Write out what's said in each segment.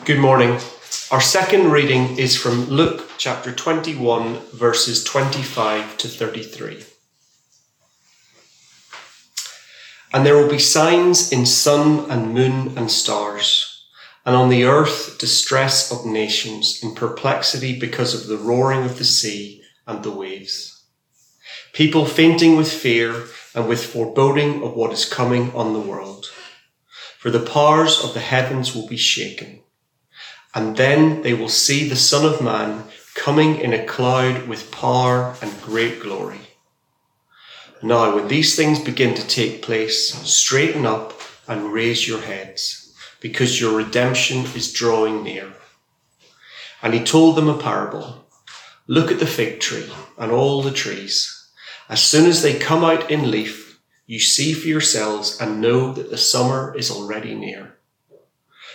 Good morning. Our second reading is from Luke chapter 21, verses 25 to 33. And there will be signs in sun and moon and stars, and on the earth distress of nations in perplexity because of the roaring of the sea and the waves. People fainting with fear and with foreboding of what is coming on the world. For the powers of the heavens will be shaken and then they will see the Son of Man coming in a cloud with power and great glory. Now, when these things begin to take place, straighten up and raise your heads, because your redemption is drawing near. And he told them a parable. Look at the fig tree and all the trees. As soon as they come out in leaf, you see for yourselves and know that the summer is already near.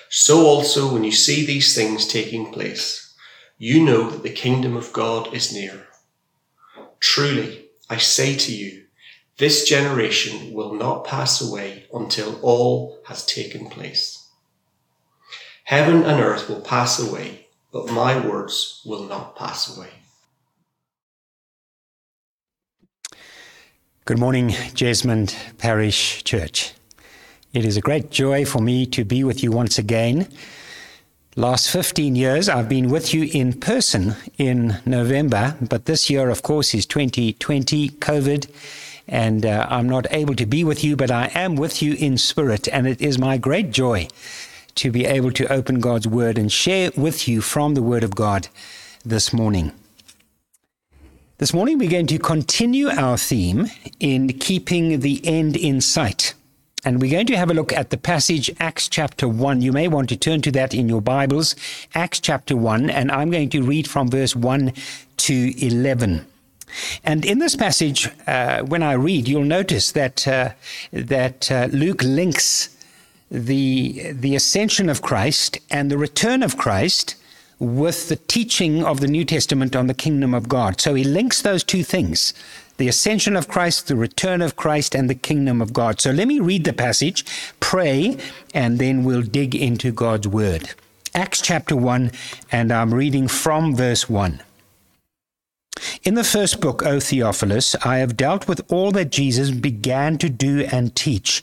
So also, when you see these things taking place, you know that the kingdom of God is near. Truly, I say to you, this generation will not pass away until all has taken place. Heaven and earth will pass away, but my words will not pass away. Good morning, Jesmond Parish Church. It is a great joy for me to be with you once again. Last 15 years, I've been with you in person in November, but this year, of course, is 2020 COVID, and uh, I'm not able to be with you, but I am with you in spirit, and it is my great joy to be able to open God's Word and share with you from the Word of God this morning. This morning, we're going to continue our theme in keeping the end in sight. And we're going to have a look at the passage, Acts chapter 1. You may want to turn to that in your Bibles, Acts chapter 1, and I'm going to read from verse 1 to 11. And in this passage, uh, when I read, you'll notice that, uh, that uh, Luke links the, the ascension of Christ and the return of Christ with the teaching of the New Testament on the kingdom of God. So he links those two things the ascension of Christ, the return of Christ, and the kingdom of God. So let me read the passage, pray, and then we'll dig into God's word. Acts chapter 1, and I'm reading from verse 1. In the first book, O Theophilus, I have dealt with all that Jesus began to do and teach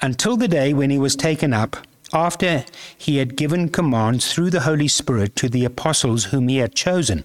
until the day when he was taken up, after he had given commands through the Holy Spirit to the apostles whom he had chosen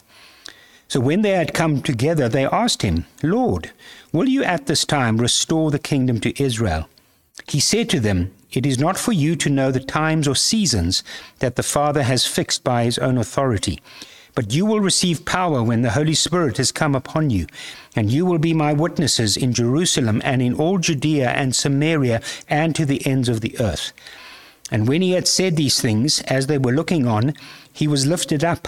So when they had come together, they asked him, Lord, will you at this time restore the kingdom to Israel? He said to them, It is not for you to know the times or seasons that the Father has fixed by his own authority. But you will receive power when the Holy Spirit has come upon you, and you will be my witnesses in Jerusalem and in all Judea and Samaria and to the ends of the earth. And when he had said these things, as they were looking on, he was lifted up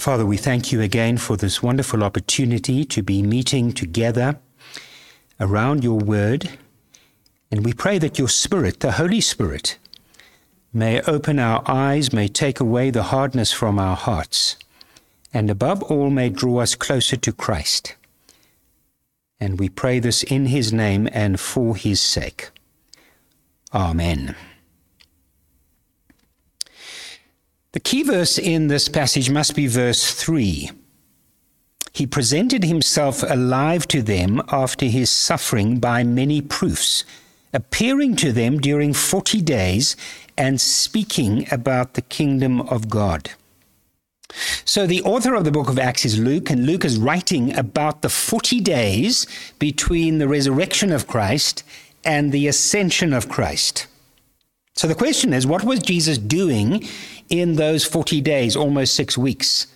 Father, we thank you again for this wonderful opportunity to be meeting together around your word. And we pray that your Spirit, the Holy Spirit, may open our eyes, may take away the hardness from our hearts, and above all, may draw us closer to Christ. And we pray this in his name and for his sake. Amen. The key verse in this passage must be verse 3. He presented himself alive to them after his suffering by many proofs, appearing to them during 40 days and speaking about the kingdom of God. So, the author of the book of Acts is Luke, and Luke is writing about the 40 days between the resurrection of Christ and the ascension of Christ. So, the question is what was Jesus doing in those 40 days, almost six weeks?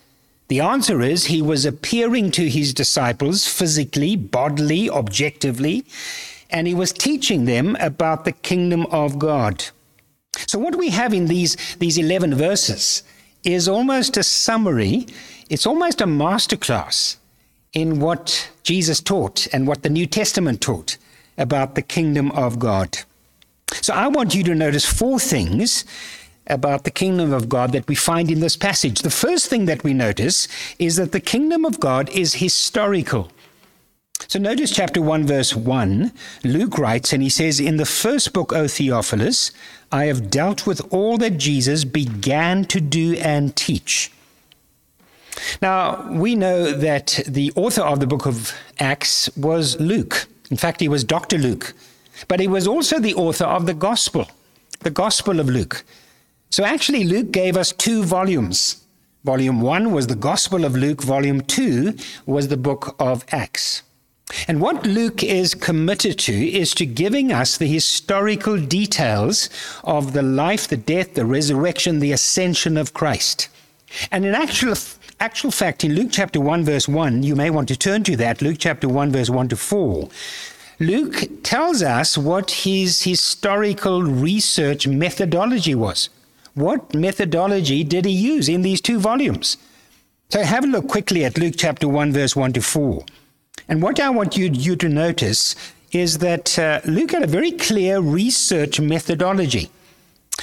The answer is he was appearing to his disciples physically, bodily, objectively, and he was teaching them about the kingdom of God. So, what we have in these, these 11 verses is almost a summary, it's almost a masterclass in what Jesus taught and what the New Testament taught about the kingdom of God. So, I want you to notice four things about the kingdom of God that we find in this passage. The first thing that we notice is that the kingdom of God is historical. So notice chapter 1, verse 1. Luke writes, and he says, In the first book, O Theophilus, I have dealt with all that Jesus began to do and teach. Now, we know that the author of the book of Acts was Luke. In fact, he was Dr. Luke. But he was also the author of the Gospel, the Gospel of Luke. So actually, Luke gave us two volumes. Volume 1 was the Gospel of Luke, Volume 2 was the book of Acts. And what Luke is committed to is to giving us the historical details of the life, the death, the resurrection, the ascension of Christ. And in actual, actual fact, in Luke chapter 1, verse 1, you may want to turn to that, Luke chapter 1, verse 1 to 4. Luke tells us what his historical research methodology was. What methodology did he use in these two volumes? So have a look quickly at Luke chapter 1, verse 1 to 4. And what I want you, you to notice is that uh, Luke had a very clear research methodology.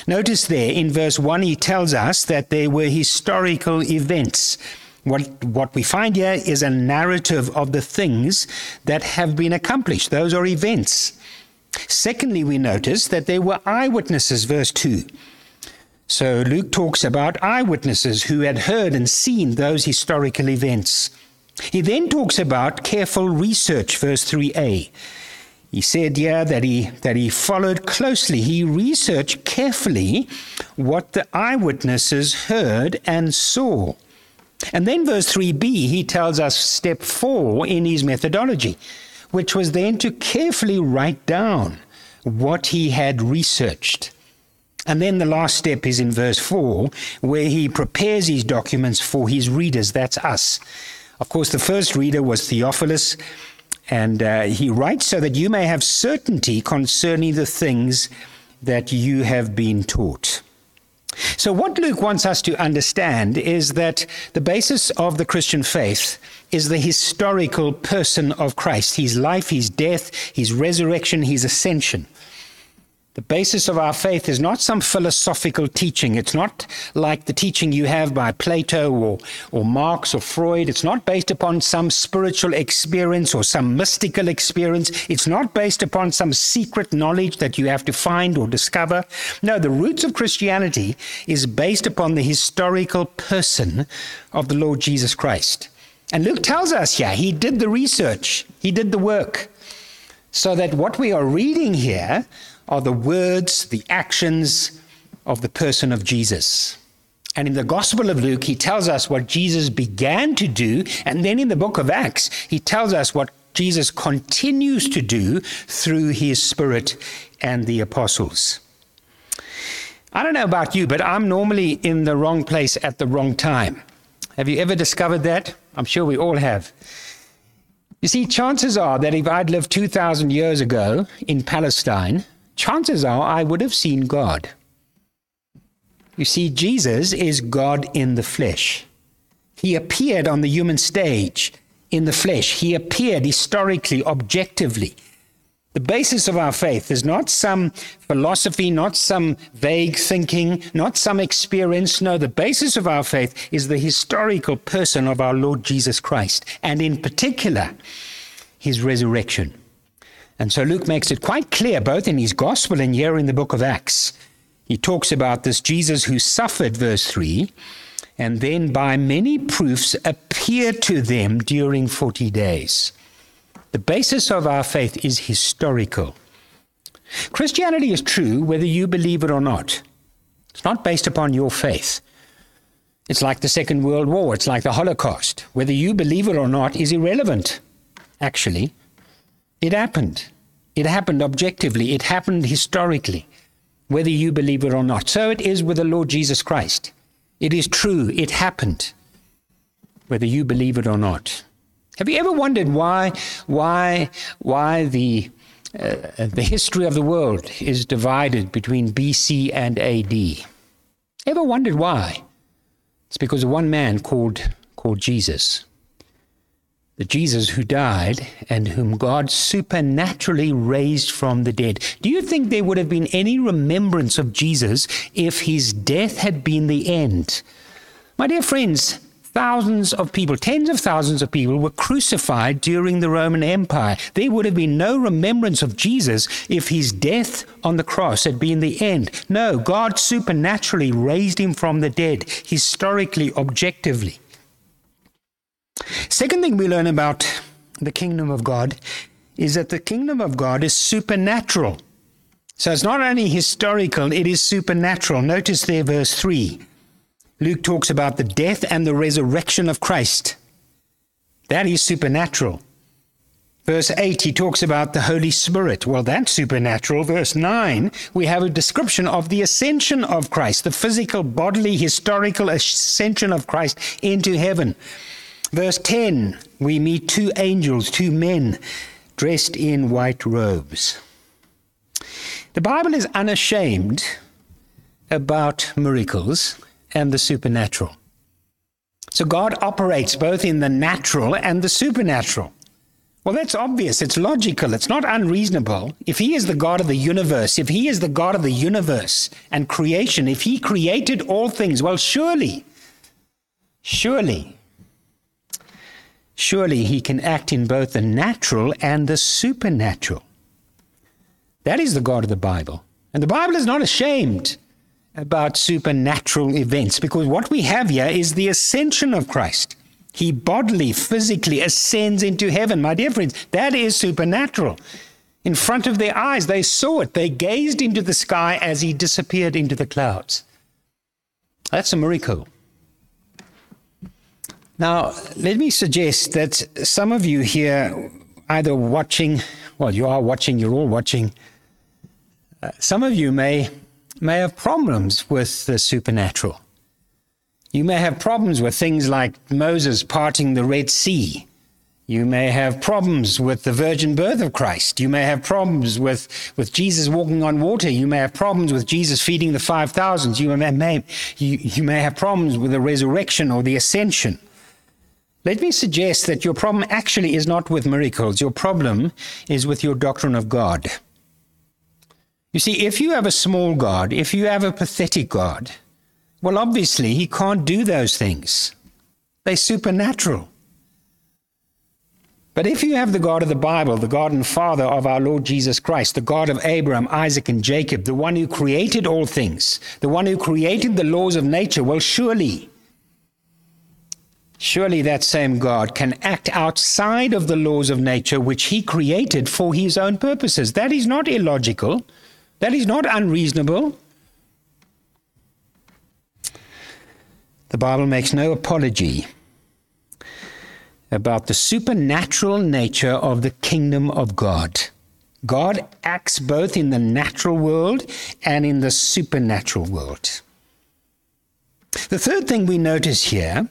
Notice there in verse 1, he tells us that there were historical events. What, what we find here is a narrative of the things that have been accomplished. Those are events. Secondly, we notice that there were eyewitnesses, verse 2. So Luke talks about eyewitnesses who had heard and seen those historical events. He then talks about careful research, verse 3a. He said, yeah, that he, that he followed closely. He researched carefully what the eyewitnesses heard and saw. And then, verse 3b, he tells us step four in his methodology, which was then to carefully write down what he had researched. And then the last step is in verse 4, where he prepares his documents for his readers. That's us. Of course, the first reader was Theophilus, and uh, he writes so that you may have certainty concerning the things that you have been taught. So, what Luke wants us to understand is that the basis of the Christian faith is the historical person of Christ his life, his death, his resurrection, his ascension. The basis of our faith is not some philosophical teaching. It's not like the teaching you have by Plato or, or Marx or Freud. It's not based upon some spiritual experience or some mystical experience. It's not based upon some secret knowledge that you have to find or discover. No, the roots of Christianity is based upon the historical person of the Lord Jesus Christ. And Luke tells us here, he did the research, he did the work, so that what we are reading here are the words, the actions of the person of Jesus. And in the Gospel of Luke, he tells us what Jesus began to do. And then in the book of Acts, he tells us what Jesus continues to do through his Spirit and the apostles. I don't know about you, but I'm normally in the wrong place at the wrong time. Have you ever discovered that? I'm sure we all have. You see, chances are that if I'd lived 2,000 years ago in Palestine, chances are I would have seen God. You see, Jesus is God in the flesh. He appeared on the human stage in the flesh. He appeared historically, objectively. The basis of our faith is not some philosophy, not some vague thinking, not some experience. No, the basis of our faith is the historical person of our Lord Jesus Christ, and in particular, his resurrection. And so Luke makes it quite clear, both in his gospel and here in the book of Acts. He talks about this Jesus who suffered, verse 3, and then by many proofs appeared to them during 40 days. The basis of our faith is historical. Christianity is true whether you believe it or not. It's not based upon your faith. It's like the Second World War, it's like the Holocaust. Whether you believe it or not is irrelevant, actually. It happened. It happened objectively, it happened historically, whether you believe it or not. So it is with the Lord Jesus Christ. It is true, it happened, whether you believe it or not. Have you ever wondered why, why, why the, uh, the history of the world is divided between BC and AD? Ever wondered why? It's because of one man called, called Jesus. The Jesus who died and whom God supernaturally raised from the dead. Do you think there would have been any remembrance of Jesus if his death had been the end? My dear friends, thousands of people, tens of thousands of people were crucified during the Roman Empire. There would have been no remembrance of Jesus if his death on the cross had been the end. No, God supernaturally raised him from the dead, historically, objectively. Second thing we learn about the kingdom of God is that the kingdom of God is supernatural. So it's not only historical, it is supernatural. Notice there, verse 3. Luke talks about the death and the resurrection of Christ. That is supernatural. Verse 8, he talks about the Holy Spirit. Well, that's supernatural. Verse 9, we have a description of the ascension of Christ, the physical, bodily, historical ascension of Christ into heaven. Verse 10, we meet two angels, two men dressed in white robes. The Bible is unashamed about miracles and the supernatural. So God operates both in the natural and the supernatural. Well, that's obvious. It's logical. It's not unreasonable. If He is the God of the universe, if He is the God of the universe and creation, if He created all things, well, surely, surely, surely He can act in both the natural and the supernatural. That is the God of the Bible. And the Bible is not ashamed about supernatural events because what we have here is the ascension of Christ. He bodily, physically ascends into heaven. My dear friends, that is supernatural. In front of their eyes, they saw it. They gazed into the sky as he disappeared into the clouds. That's a miracle. Now, let me suggest that some of you here, either watching, well, you are watching, you're all watching, uh, some of you may may have problems with the supernatural. You may have problems with things like Moses parting the Red Sea. You may have problems with the virgin birth of Christ. You may have problems with, with Jesus walking on water. You may have problems with Jesus feeding the 5,000. You may, you, you may have problems with the resurrection or the ascension. Let me suggest that your problem actually is not with miracles. Your problem is with your doctrine of God. You see, if you have a small God, if you have a pathetic God, well, obviously, he can't do those things. They're supernatural. But if you have the God of the Bible, the God and Father of our Lord Jesus Christ, the God of Abraham, Isaac, and Jacob, the one who created all things, the one who created the laws of nature, well, surely, surely that same God can act outside of the laws of nature which he created for his own purposes. That is not illogical. That is not unreasonable. The Bible makes no apology about the supernatural nature of the kingdom of God. God acts both in the natural world and in the supernatural world. The third thing we notice here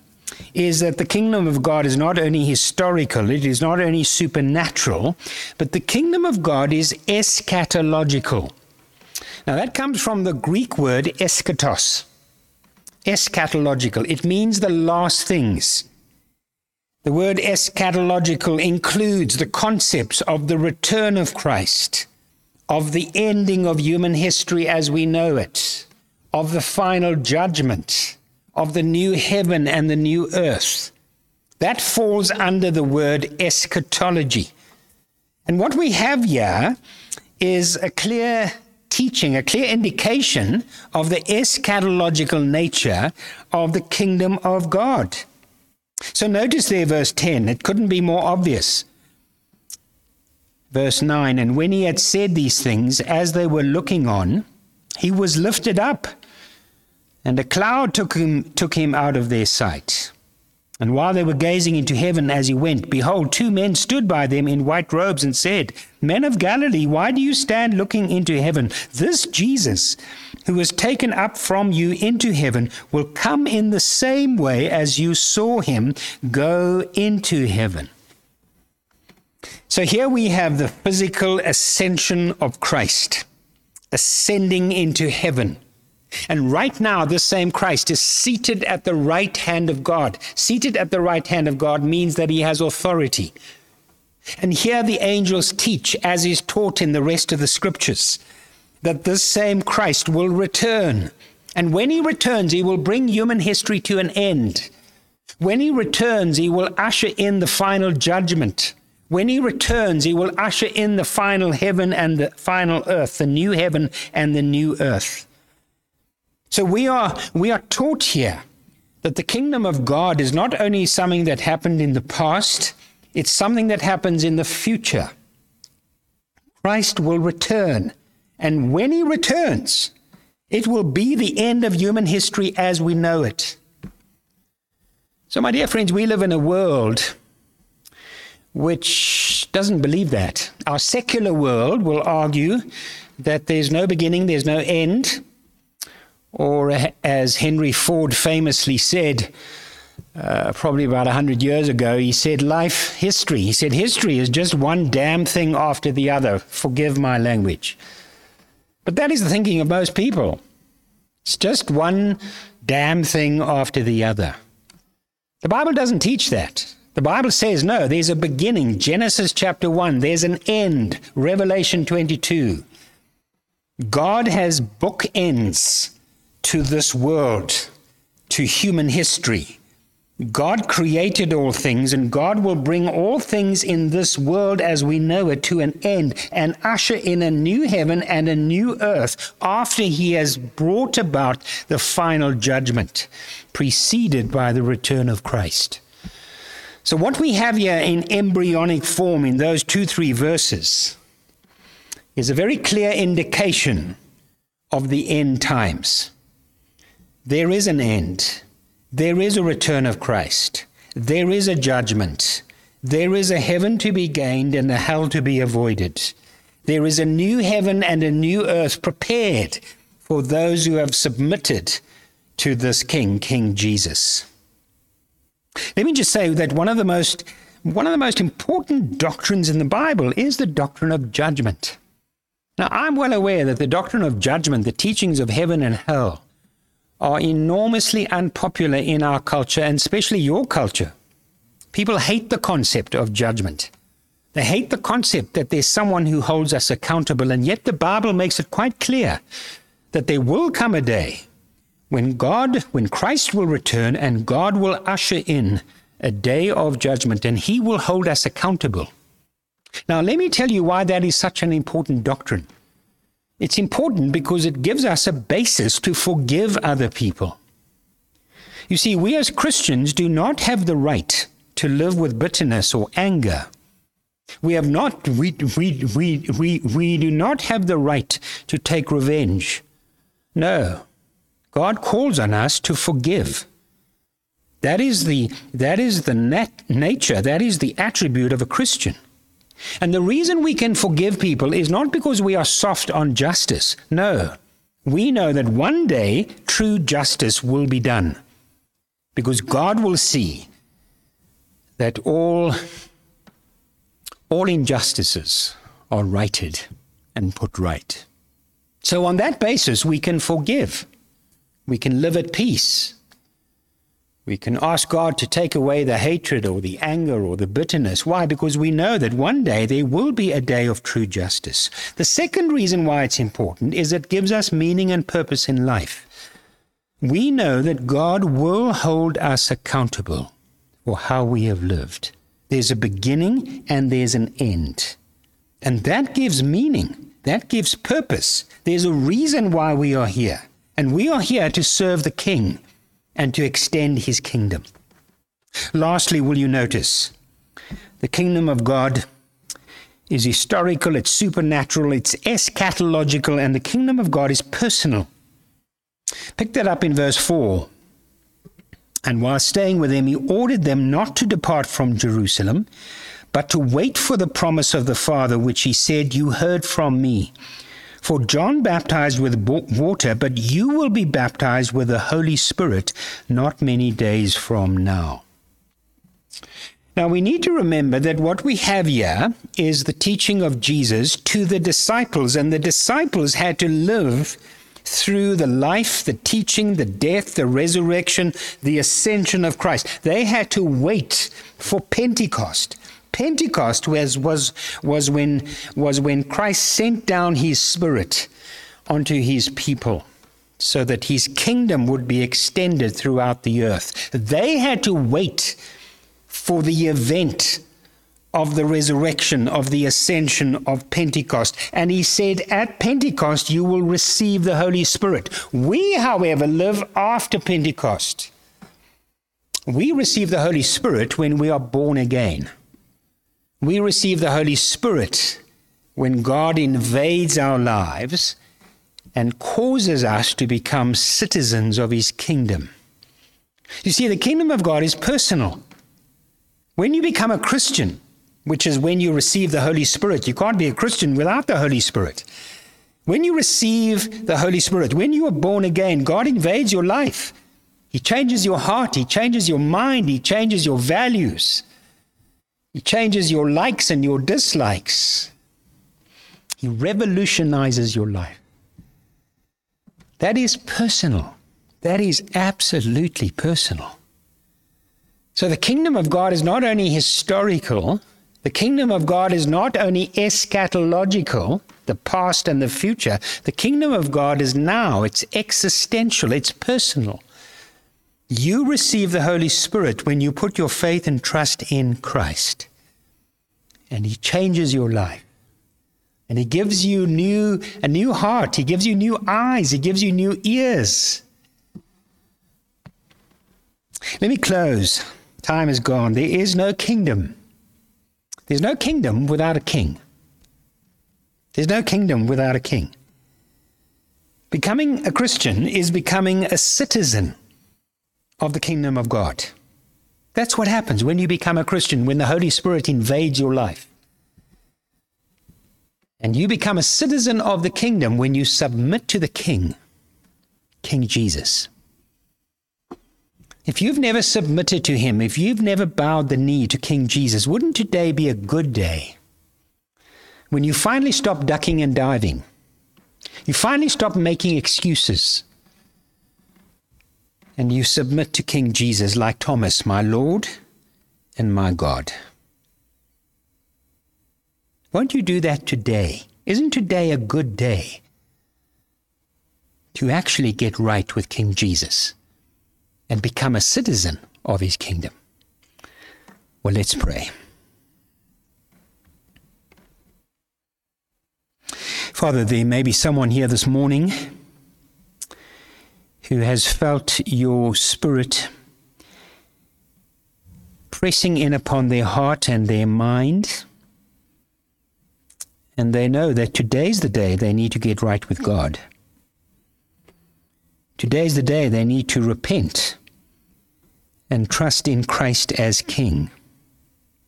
is that the kingdom of God is not only historical, it is not only supernatural, but the kingdom of God is eschatological. Now, that comes from the Greek word eschatos, eschatological. It means the last things. The word eschatological includes the concepts of the return of Christ, of the ending of human history as we know it, of the final judgment, of the new heaven and the new earth. That falls under the word eschatology. And what we have here is a clear teaching, a clear indication of the eschatological nature of the kingdom of God. So notice there, verse 10, it couldn't be more obvious. Verse 9, and when he had said these things, as they were looking on, he was lifted up, And a cloud took him, took him out of their sight. And while they were gazing into heaven as he went, behold, two men stood by them in white robes and said, Men of Galilee, why do you stand looking into heaven? This Jesus, who was taken up from you into heaven, will come in the same way as you saw him go into heaven. So here we have the physical ascension of Christ, ascending into heaven. And right now, this same Christ is seated at the right hand of God. Seated at the right hand of God means that he has authority. And here the angels teach, as is taught in the rest of the scriptures, that this same Christ will return. And when he returns, he will bring human history to an end. When he returns, he will usher in the final judgment. When he returns, he will usher in the final heaven and the final earth, the new heaven and the new earth. So we are, we are taught here that the kingdom of God is not only something that happened in the past, it's something that happens in the future. Christ will return. And when he returns, it will be the end of human history as we know it. So, my dear friends, we live in a world which doesn't believe that. Our secular world will argue that there's no beginning, there's no end, or as Henry Ford famously said, uh, probably about 100 years ago, he said, Life, history. He said, History is just one damn thing after the other. Forgive my language. But that is the thinking of most people. It's just one damn thing after the other. The Bible doesn't teach that. The Bible says, no, there's a beginning. Genesis chapter 1. There's an end. Revelation 22. God has bookends to this world, to human history. God created all things, and God will bring all things in this world as we know it to an end and usher in a new heaven and a new earth after He has brought about the final judgment, preceded by the return of Christ. So, what we have here in embryonic form in those two, three verses is a very clear indication of the end times. There is an end. There is a return of Christ. There is a judgment. There is a heaven to be gained and a hell to be avoided. There is a new heaven and a new earth prepared for those who have submitted to this King, King Jesus. Let me just say that one of the most one of the most important doctrines in the Bible is the doctrine of judgment. Now, I'm well aware that the doctrine of judgment, the teachings of heaven and hell, are enormously unpopular in our culture, and especially your culture. People hate the concept of judgment. They hate the concept that there's someone who holds us accountable, and yet the Bible makes it quite clear that there will come a day when God, when Christ will return and God will usher in a day of judgment and he will hold us accountable. Now, let me tell you why that is such an important doctrine. It's important because it gives us a basis to forgive other people. You see, we as Christians do not have the right to live with bitterness or anger. We have not we, we, we, we, we do not have the right to take revenge. No. God calls on us to forgive. That is the that is the nat- nature, that is the attribute of a Christian. And the reason we can forgive people is not because we are soft on justice. No. We know that one day true justice will be done. Because God will see that all, all injustices are righted and put right. So, on that basis, we can forgive. We can live at peace. We can ask God to take away the hatred or the anger or the bitterness. Why? Because we know that one day there will be a day of true justice. The second reason why it's important is it gives us meaning and purpose in life. We know that God will hold us accountable for how we have lived. There's a beginning and there's an end. And that gives meaning. That gives purpose. There's a reason why we are here. And we are here to serve the King and to extend his kingdom. Lastly, will you notice the kingdom of God is historical, it's supernatural, it's eschatological, and the kingdom of God is personal. Pick that up in verse 4. And while staying with them, he ordered them not to depart from Jerusalem, but to wait for the promise of the Father, which he said, You heard from me. For John baptized with water, but you will be baptized with the Holy Spirit not many days from now. Now, we need to remember that what we have here is the teaching of Jesus to the disciples, and the disciples had to live through the life, the teaching, the death, the resurrection, the ascension of Christ. They had to wait for Pentecost. Pentecost was, was, was, when, was when Christ sent down his Spirit onto his people so that his kingdom would be extended throughout the earth. They had to wait for the event of the resurrection, of the ascension of Pentecost. And he said, At Pentecost you will receive the Holy Spirit. We, however, live after Pentecost. We receive the Holy Spirit when we are born again. We receive the Holy Spirit when God invades our lives and causes us to become citizens of his kingdom. You see, the kingdom of God is personal. When you become a Christian, which is when you receive the Holy Spirit, you can't be a Christian without the Holy Spirit. When you receive the Holy Spirit, when you are born again, God invades your life. He changes your heart, He changes your mind, He changes your values. He changes your likes and your dislikes. He revolutionizes your life. That is personal. That is absolutely personal. So the kingdom of God is not only historical, the kingdom of God is not only eschatological, the past and the future. The kingdom of God is now, it's existential, it's personal. You receive the Holy Spirit when you put your faith and trust in Christ. And He changes your life. And He gives you new, a new heart. He gives you new eyes. He gives you new ears. Let me close. Time is gone. There is no kingdom. There's no kingdom without a king. There's no kingdom without a king. Becoming a Christian is becoming a citizen of the kingdom of God. That's what happens when you become a Christian, when the Holy Spirit invades your life. And you become a citizen of the kingdom when you submit to the King, King Jesus. If you've never submitted to him, if you've never bowed the knee to King Jesus, wouldn't today be a good day? When you finally stop ducking and diving, you finally stop making excuses, and you submit to King Jesus like Thomas, my Lord and my God. Won't you do that today? Isn't today a good day to actually get right with King Jesus and become a citizen of his kingdom? Well, let's pray. Father, there may be someone here this morning who has felt your spirit pressing in upon their heart and their mind. And they know that today's the day they need to get right with God. Today's the day they need to repent and trust in Christ as King.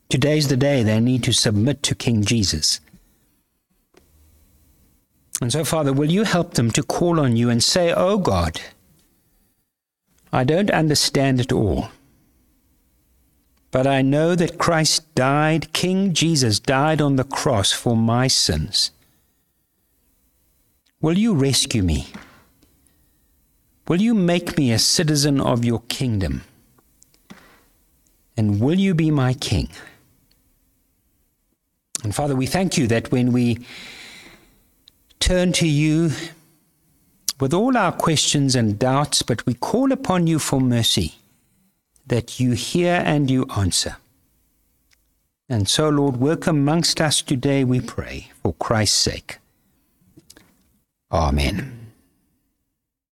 Today's the day they need to submit to King Jesus. And so, Father, will you help them to call on you and say, Oh God, I don't understand it all. But I know that Christ died, King Jesus died on the cross for my sins. Will you rescue me? Will you make me a citizen of your kingdom? And will you be my king? And Father, we thank you that when we turn to you with all our questions and doubts, but we call upon you for mercy, that you hear and you answer. And so, Lord, work amongst us today, we pray, for Christ's sake. Amen.